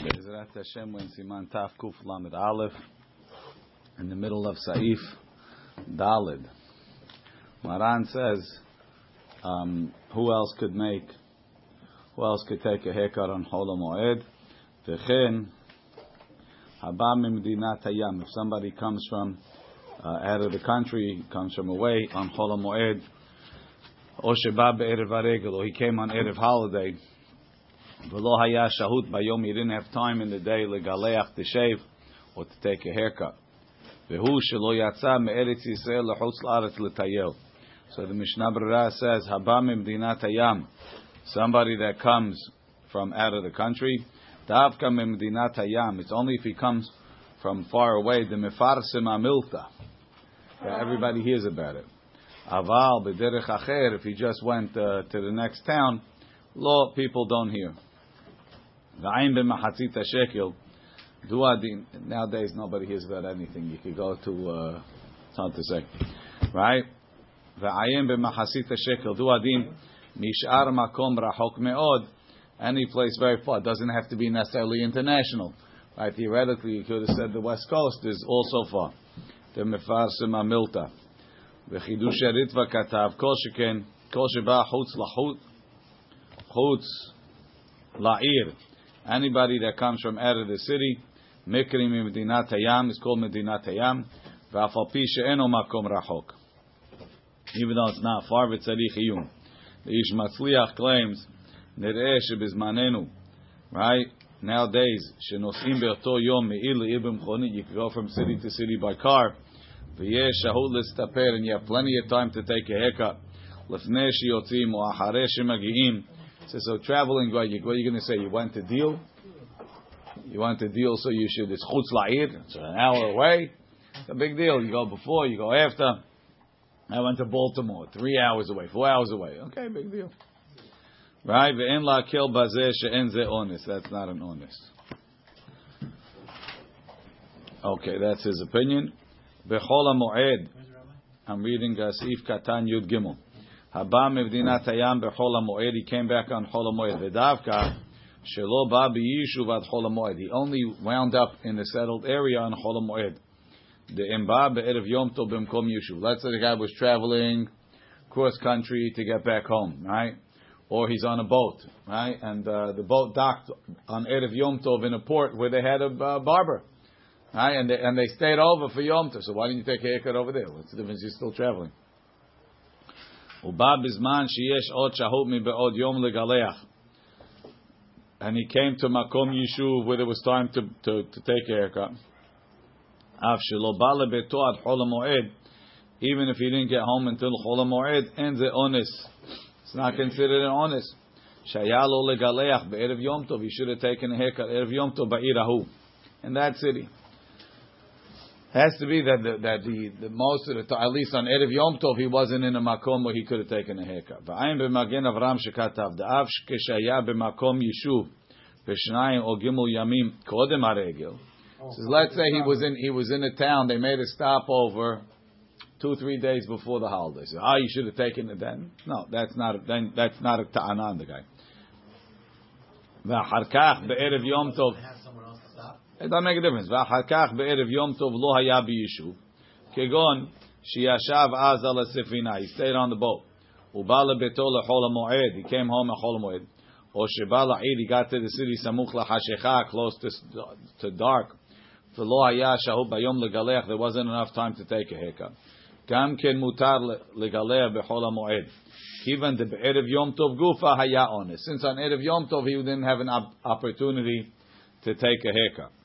Bezrat Hashem, when Siman Taf Kuf Lamed Aleph, in the middle of Saif Dalid. Maran says, um, who else could make, who else could take a haircut on Hol Moed? V'chen, Haba Mimdinat Hayam. If somebody comes from uh, out of the country, comes from away on Hol Moed, or Sheba Be'erev or he came on Erev holiday, V'lo haya shahut bayom. He didn't have time in the day legaleach to shave or to take a haircut. V'hu shelo yatsa me'eretz Yisrael lechutz la'aretz l'tayel. So the Mishnah Berurah says, Haba mimdinat hayam. Somebody that comes from out of the country. Davka mimdinat hayam. It's only if he comes from far away. The mefarsim amilta. Everybody hears about it. Aval b'derech acher. If he just went uh, to the next town, law people don't hear. V'ayin b'machatzit shekel. Duadin. Nowadays, nobody hears about anything. You could go to. Uh, it's hard to say, right? V'ayin b'machatzit shekel. Duadin nishar makom rachok meod. Any place very far. It doesn't have to be necessarily international. Right? Theoretically, you could have said the West Coast is also far. The mefarsim amilta. וחידוש הריטווה כתב, כל שכן, כל שבא חוץ לחוץ, חוץ לעיר, Anybody that comes from out of the city, Mikri Medinat Hayam is called Medinat Hayam. V'afal pi makom rachok. Even though it's not far, v'tzarich iyum. The Ish Matzliach claims, Nir'eh shebizmanenu, right? Nowadays, shenosim be'oto yom me'ir le'ir b'mchonit, you can go from city to city by car. V'yesh shahut l'staper, and you have plenty of time to take a haircut. L'fnei shiyotzim or achareh shemagi'im, so, so traveling, what are you, going to say? You want to deal? You want to deal, so you should, it's chutz la'ir, it's an hour away. It's a big deal. You go before, you go after. I went to Baltimore, three hours away, four hours away. Okay, big deal. Right? Ve'en la'kel bazeh she'en ze onis. That's not an onis. Okay, that's his opinion. Bechol moed. I'm reading uh, Gasif Katan Yud Gimel. Haba mevdinat hayam bechol. He came back on chol hamoed. V'davka shelo ba b'yishuv ad chol hamoed. He only wound up in the settled area on chol hamoed. The imba be'erev yom tov b'mkom yishuv. Let's say the guy was traveling cross country to get back home, right? Or he's on a boat, right? And uh, the boat docked on erev yom tov in a port where they had a uh, barber. Right? And they, and they stayed over for Yom Tov. So why didn't you take a haircut over there? What's the difference? You're still traveling. ובא בזמן שיש עוד שהות מבעוד יום לגלח. And he came to Makom Yishuv where there was time to, to, to take a haircut. אף שלא בא לביתו עד חול המועד, even if he didn't get home until חול המועד, אין זה אונס. It's not considered an אונס. שהיה לו לגלח בערב יום טוב, he should have taken a haircut ערב יום טוב בעיר ההוא. In that city. Has to be that the, that the, the most of the time, at least on Erev Yom Tov, he wasn't in a makom where he could have taken a haircut. V'ayim b'magen Avram shekatav da'av keshaya b'makom yishuv b'shnayim o gimel yamim kodem haregel. Says, let's say he was in he was in a town, they made a stopover two three days before the holiday. So, ah, you should have taken it then. No, that's not a, then that's not a ta'ana on the guy. V'harkach be'erev Yom Tov. It doesn't make a difference. ואחר כך בערב יום טוב לא היה ביישוב, כגון שישב אז על הספינה, he stayed on the boat, ובא לביתו לחול המועד, he came home לחול המועד, או שבא לעיר, he got to the city סמוך לחשיכה, close to, to dark, ולא היה שהות ביום לגלח, there wasn't enough time to take a haircut. גם כן מותר לגלח בחול המועד. Even the בערב יום טוב גופה היה אונס. Since on ערב יום טוב he didn't have an opportunity to take a haircut.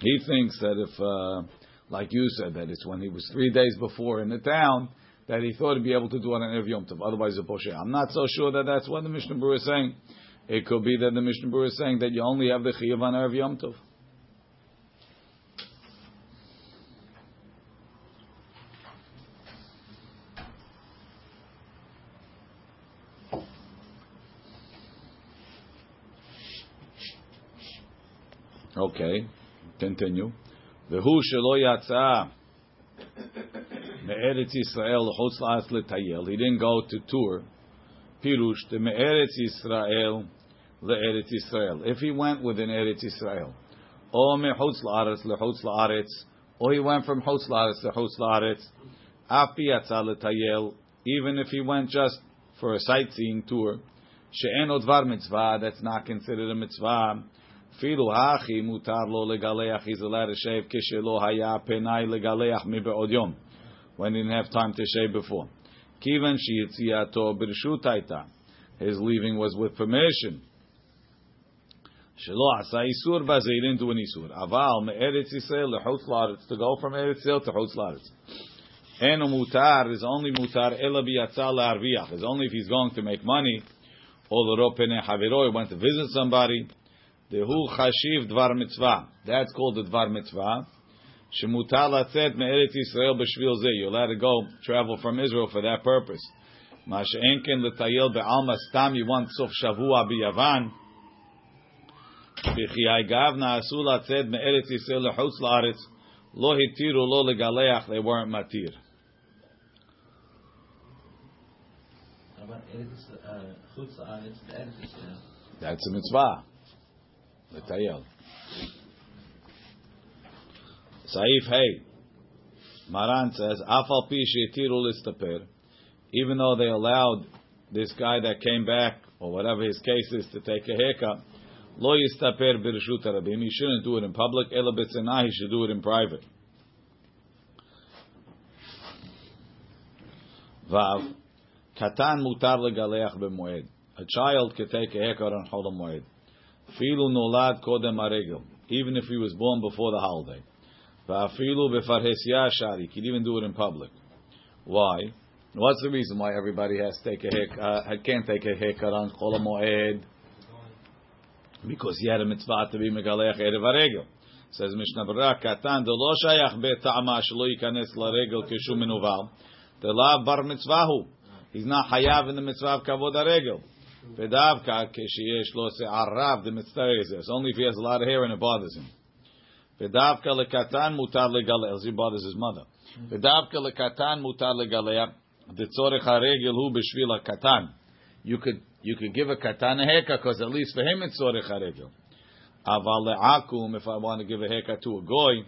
He thinks that if, uh, like you said, that it's when he was three days before in the town that he thought he'd be able to do it on Erev Yom Tov. Otherwise, a poshe. I'm not so sure that that's what the Mishnah Berurah is saying. It could be that the Mishnah Berurah is saying that you only have the chiyuv on Erev Yom Tov. Okay. Continue. V'hu shelo yatsa me'eretz Yisrael l'chutz la'as l'tayel. He didn't go to tour. Pirush the Me'eretz Yisrael le'eretz Yisrael. If he went within Eretz Yisrael, or mechutz la'aretz lechutz la'aretz, or he went from chutz la'aretz to chutz afi yatzal even if he went just for a sightseeing tour, she'en odvar mitzvah, that's not considered a mitzvah. Hachi mutar lo legaleach, he's allowed to shave kishelo haya penai legaleach mibe'od yom, when he didn't have time to shave before. Kivan shiyitziato birshut his leaving was with permission. Shelo asa isur baze, he didn't do an isur. Aval me'eretz Yisrael lechutz la'aretz, to go from Eretz Yisrael to chutz la'aretz. And mutar is only mutar ela biyatzal la'arviach, is only if he's going to make money, or the ropene haviro, he went to visit somebody, Dehu chashiv dvar mitzvah. That's called the dvar mitzvah. Shemutal atzet me'eretz Yisrael b'shvil zeh. You're allowed to go travel from Israel for that purpose. Ma she'enken l'tayel be'alma stam. You want sof shavua b'yavan. B'chiyai gav na'asu l'atzet me'eretz Yisrael l'chutz la'aretz. Lo hitiru lo legaleach. They weren't matir. That's a mitzvah. לטייל. Saif Hey. Maran says, Afal pi she'tiru listaper. Even though they allowed this guy that came back, or whatever his case is, to take a haircut, Lo yistaper b'reshut harabim. He shouldn't do it in public. Ela b'tzenah. He should do it in private. Vav. Katan mutar legaleach b'moed. A child could take a haircut on Chol Moed. Filu nolad kodem aregel. Even if he was born before the holiday. Va'afilu befarhesia shari. He could even do it in public. Why? What's the reason why everybody has to take a haircut, uh, can't take a haircut on Chol because he had a mitzvah to be megalech erev haregel. Says Mishnah Berurah, katan de lo shayach betama shelo yikanes laregel kishum menuval. The lav bar mitzvahu. He's not hayav in the mitzvah of kavod haregel. Vedavka keshiyesh lo se'arav is It's only if he has a lot of hair and it bothers him. Vedavka lekatan mutar. He bothers his mother. Vedavka lekatan mutar legalech. The tzorech haregel hu b'shvil katan. You could you could give a katan a haircut because at least for him it's sorech haregel. Aval le'akum, if I want to give a haircut to a goy,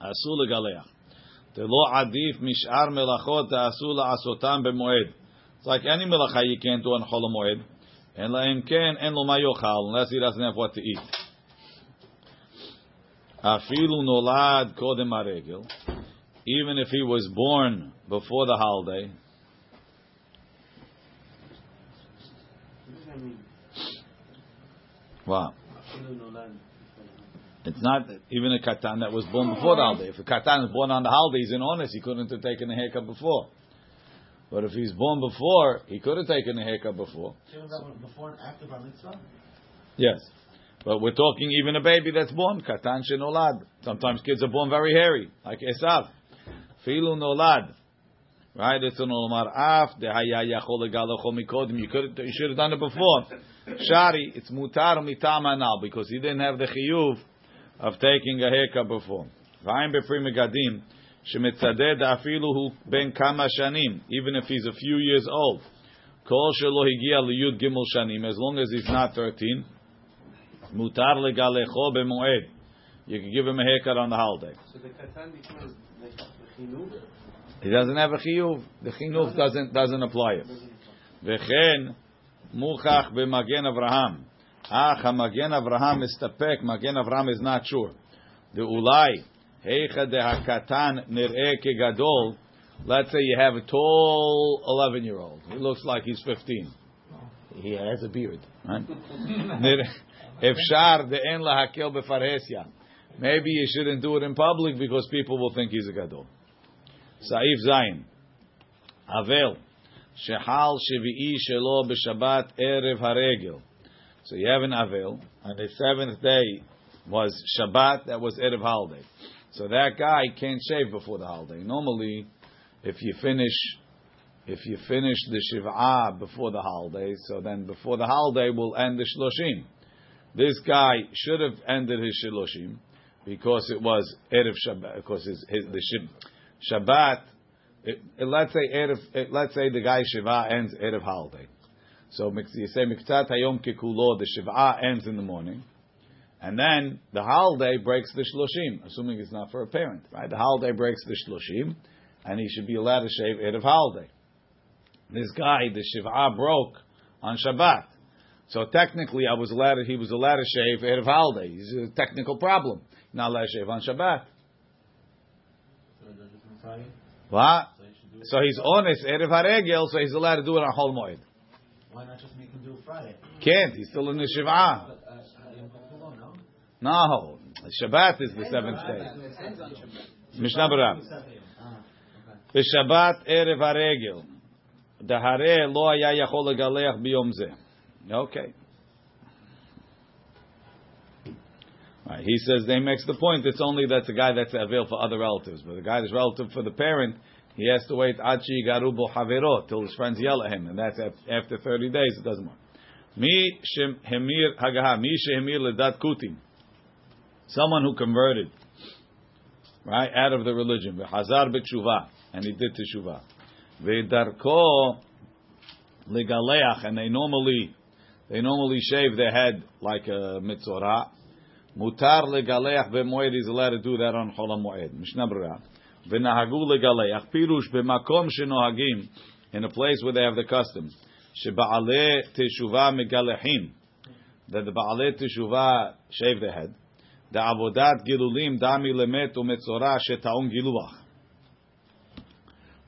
asul legaleach. The lo adif mishar melachot asul asotam b'moed. It's like any melacha you can't do on chol moed. And la'im ken en lo mayochal unless he doesn't have what to eat. Afilu nolad kodem haregel. Even if he was born before the holiday, Wow. It's not even a katan that was born before the holiday. If a katan is born on the holiday, he's in honest. He couldn't have taken a haircut before. But if he's born before, he could have taken a haircut before. Before and after bar mitzvah. Yes, but we're talking even a baby that's born katan shenolad. Sometimes kids are born very hairy, like Esav. Filu nolad. Right? It's an olmar af dehaya yachol mikodim. You could you should have done it before. Shari, it's mutar mitama now because he didn't have the chiyuv of taking a haircut before. V'ayim befri megadim shemitzaded afilu hu ben kama shanim, even if he's a few years old. Kol shelo higia liyud gimel shanim, as long as he's not 13, mutar legalecho b'moed. You can give him a haircut on the holiday. So the katan becomes the? He doesn't have a chiyuv. The chinuv doesn't, doesn't apply it. V'chen, Muchach b'magen Avraham. Ach, magen Avraham mistapek. Magen Avraham is not sure. The ulai heicha de hakatan nir'eh kegadol. Let's say you have a tall 11 year old. He looks like he's 15. He has a beard. Right? Efshar de en lahakel befarhesia. Maybe you shouldn't do it in public because people will think he's a gadol. Saif Zayin. Avel. Shehal Shevi'i Shelo B'Shabbat Erev Haregel. So you have an Avel, and the seventh day was Shabbat, that was Erev holiday. So that guy can't shave before the holiday. Normally, if you finish, if you finish the Shiv'ah before the holiday, so then before the holiday will end the Shloshim. This guy should have ended his Shloshim because it was Erev Shabbat, because his, his the Shabbat it, it, let's say Erev, it, let's say the guy Shiva ends Erev holiday. So you say miktat hayom kikulo, the shiva ends in the morning, and then the holiday breaks the shloshim, assuming it's not for a parent, right? The holiday breaks the shloshim, and he should be allowed to shave erev holiday. This guy, the shiva broke on Shabbat. So technically, I was allowed. To, he was allowed to shave erev holiday. It's a technical problem. Not allowed to shave on Shabbat. So it? What? So you should do it. So he's honest erev haregel, so he's allowed to do it on Chol Moed. Why not just make him do it Friday? Can't. He's still in the shiva. But, uh, Yom Kippur, no, Shabbat is the seventh day. Mishnah Berurah. The Shabbat erev haregel. the hare lo יכול לגלח ביום זה. Okay. Right. He says they makes the point. It's only that's a guy that's available for other relatives, but the guy that's relative for the parent, he has to wait achi garubo havero till his friends yell at him, and that's after thirty days. It doesn't work. Mi shem hemir hagaha mi shem hemir ledat kutim. Someone who converted, right, out of the religion, v'hazar b'tshuva, and he did teshuva. V'darko legaleach, and they normally they normally shave their head like a mitzorah. Mutar legaleach b'moed is allowed to do that on Chol Moed. Mishnah Berurah. V'nahagu legaleach pirush b'makom shenohagim in a place where they have the custom. Sheba'aleh teshuva megalechim that the ba'aleh teshuva shave their head. The avodat gilulim dami lemet umetzorah shetaun giluach.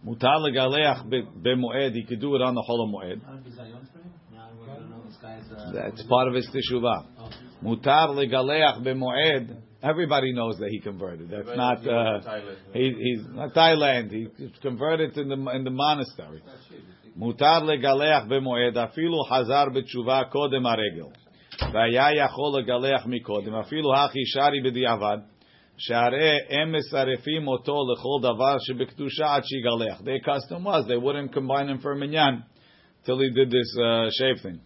Mutar legaleach b'moed. He could do it on the Chol Moed. Not a bizayon for him? Now we're gonna know this guy's, That's part of his teshuvah. Mutar legaleach b'moed. Everybody knows that he converted. That's not. Uh, he, he's not Thailand. He converted in the in the monastery. Mutar legaleach b'moed. Afilu hazar b'tshuva kodem haregel. והיה יכול לגלח מקודם, אפילו הכי שרי בדיעבד, שהרי הם מסרפים אותו לכל דבר שבקדושה עד שיגלח. Their custom was, they wouldn't combine him for a minyan till he did this uh, shave thing.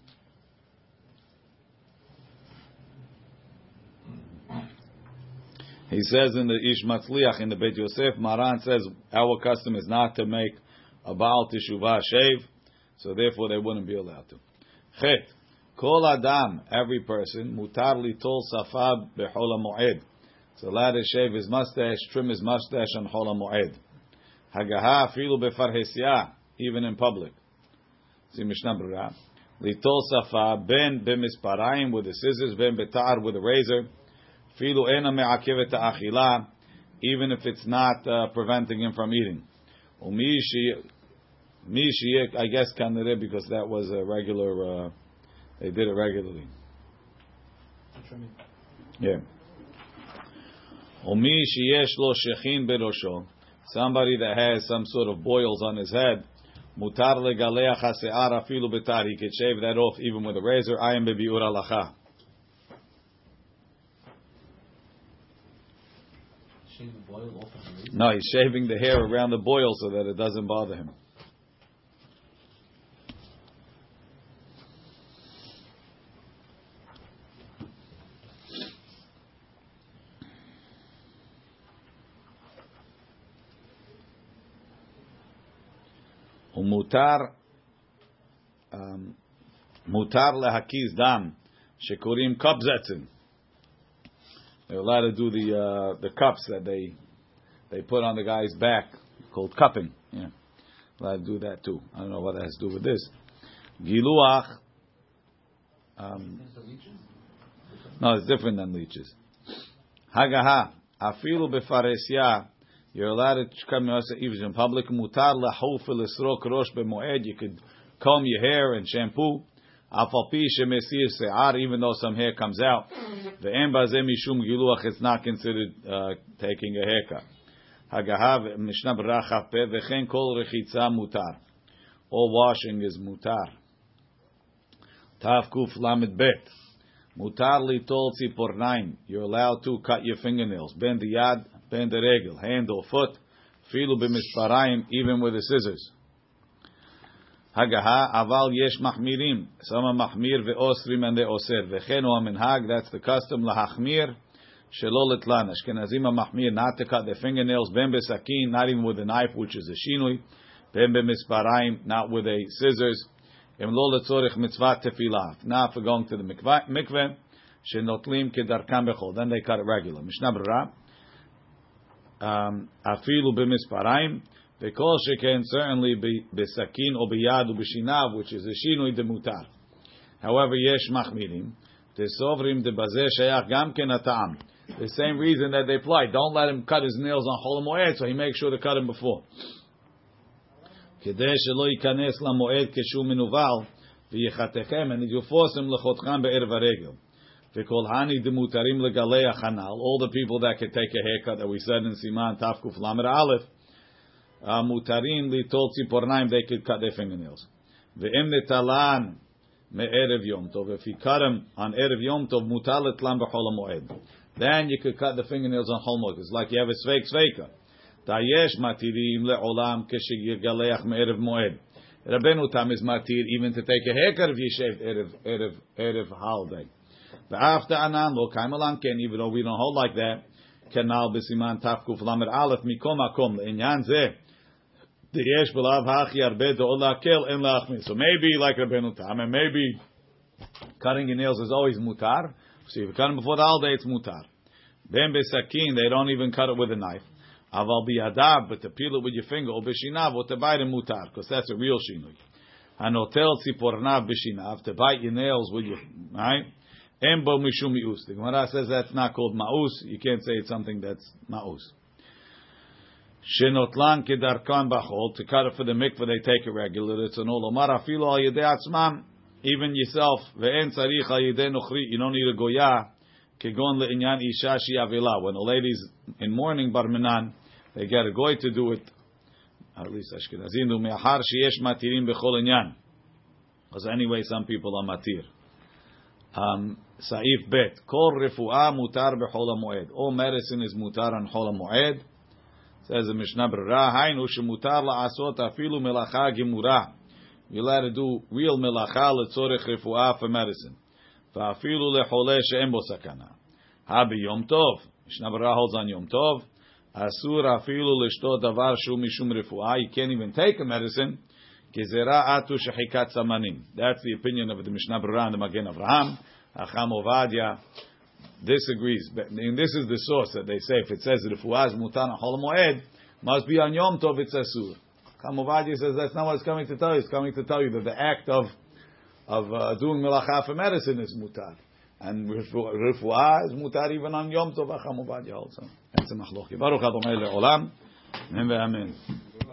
He says in the Ish Matzliach in the Beit Yosef, Maran says our custom is not to make a Baal Teshuvah shave, so therefore they wouldn't be allowed to. Chet, Kol Adam, every person, mutar litol safab bechol moed. So allowed to shave his mustache, trim his mustache on Chol moed. Hagaha afilu befarhesia, even in public. See Mishnah Berurah. Litol safab ben b'misparayim with the scissors, ben betar with a razor. Filu ena me'akevet achila, even if it's not uh, preventing him from eating. Umi shi- mi shiyek, I guess kanere because that was a regular. Uh, they did it regularly. Yeah. Umi sheyesh lo shechin berosho. Somebody that has some sort of boils on his head. Mutar legaleach hase'ar afilu betar. He could shave that off even with a razor. I am bebiur alacha. Shave the boil off of the razor. No, he's shaving the hair around the boil so that it doesn't bother him. ומותר um, מותר להקיז דם שקוראים קופזצן. They're allowed to do the uh, the cups that they they put on the guy's back called cupping. Yeah, allowed to do that too. I don't know what that has to do with this. Giluach. Um, Is the leeches? no, it's different than leeches. Hagaha. Afilu befaresya. you're allowed to come even in public. Mutar lahuf l'srok rosh b'moed. You could comb your hair and shampoo. Afal pi shemesir se'ar, even though some hair comes out. Ve'en bazeh mishum giluach. It's not considered uh, taking a haircut. Hagaha Mishnah Berurah Peh V'chen kol rechitza mutar. All washing is mutar. Tav Kuf Lamed Bet. Mutar litol tzipornaim. You're allowed to cut your fingernails. Ben the yad, ben the regel, hand or foot. Filu b'misparayim, even with the scissors. Hagaha aval yesh machmirim. Some are mahmir ve'osrim and they oser. V'chen o minhag. That's the custom lahachmir. Shelo letlan. Ashkenazim are mahmir not to cut their fingernails. Ben besakin, not even with a knife, which is a shinui. Ben b'misparayim, not with a scissors. Im lo letzorich mitzvah tefilah. If we're going to the mikveh. Then they cut it regular. Mishnah Berurah. Um, afilu b'misparaim. V'kol sheken certainly b'sakin or b'yad or b'shinav, which is a shinui demutar. However, yesh machmirim. Tesovrim debazeh shayach gam ken atam. The same reason that they apply. Don't let him cut his nails on Chol Moed, so he makes sure to cut him before. כדי שלא ייכנס למועד כשהוא מנוול ויחתכם, and you force him לחותכם בערב הרגל. They call Hani Demutarim Legaleya Hanal, all the people that could take a haircut that we said in Siman Tafkuf Lamer Aleph. Mutarim Litol Tzipornaim, they could cut their fingernails. Ve'em Netalan Me'erev Yom Tov. If he cut them on Erev Yom Tov, Mutalet Lam Moed. Then you could cut the fingernails on Holmog. It's like you have a Sveik Sveika. Dayesh Matirim Le'olam Keshigaleach Me'erev Moed. Rabbeinu Tam is matir even to take a haircut if you shaved erev erev erev holiday. After anan lo kaimalan ken even though we don't hold like that. Kenal b'siman tafkuf lamer aleph mikom akom inyan zeh. So maybe like Rabbeinu Tam and maybe cutting your nails is always mutar. So if you cut them before the holiday, it's mutar. Ben besakin, they don't even cut it with a knife. Aval biyadav, but to peel it with your finger, or b'shinav, or to bite a mutar, because that's a real shinui. Hanotel tzipornav b'shinav, to bite your nails with your, right? Embo mishum mi'us. The Gemara says that's not called ma'us. You can't say it's something that's ma'us. Shenotlan kedarkan bachol, to cut it for the mikveh, they take it regular. It's an olomar afilo al yedei atzmam, even yourself, ve'en tzarich al yedei nochri, you don't need a goyah, kegon le'inyan isha avila. When a lady's in mourning barminan, they get a goy to do it. At least Ashkenazim do me'achar sheyesh matirim bechol inyan. Because anyway, some people are matir. Um, Saif Bet. Kol refuah mutar bechol moed. All medicine is mutar on chol moed. Says the Mishnah Berurah. Hainu shemutar laasot afilu melacha gemurah. You're allowed to do real melacha letzorech refuah for medicine. Va'afilu lechole she'en bo sakana. Ha biyom tov. Mishnah Berurah holds on Yom Tov. Asur afilu lishto davar shu mishum refuah. You can't even take a medicine that's the opinion of the Mishnah Berurah and the Magen Avraham. Chacham Ovadia disagrees. And this is the source that they say if it says Refuaz Mutana Holomoed, must be on Yom Tov, it's Asur. Chacham Ovadia says that's not what it's coming to tell you. It's coming to tell you that the act of of uh, doing melacha for medicine is mutar. And refuah is mutar even on Yom Tov Chacham Ovadia also. That's a machloki. Baruch Adonai le'olam. Amen.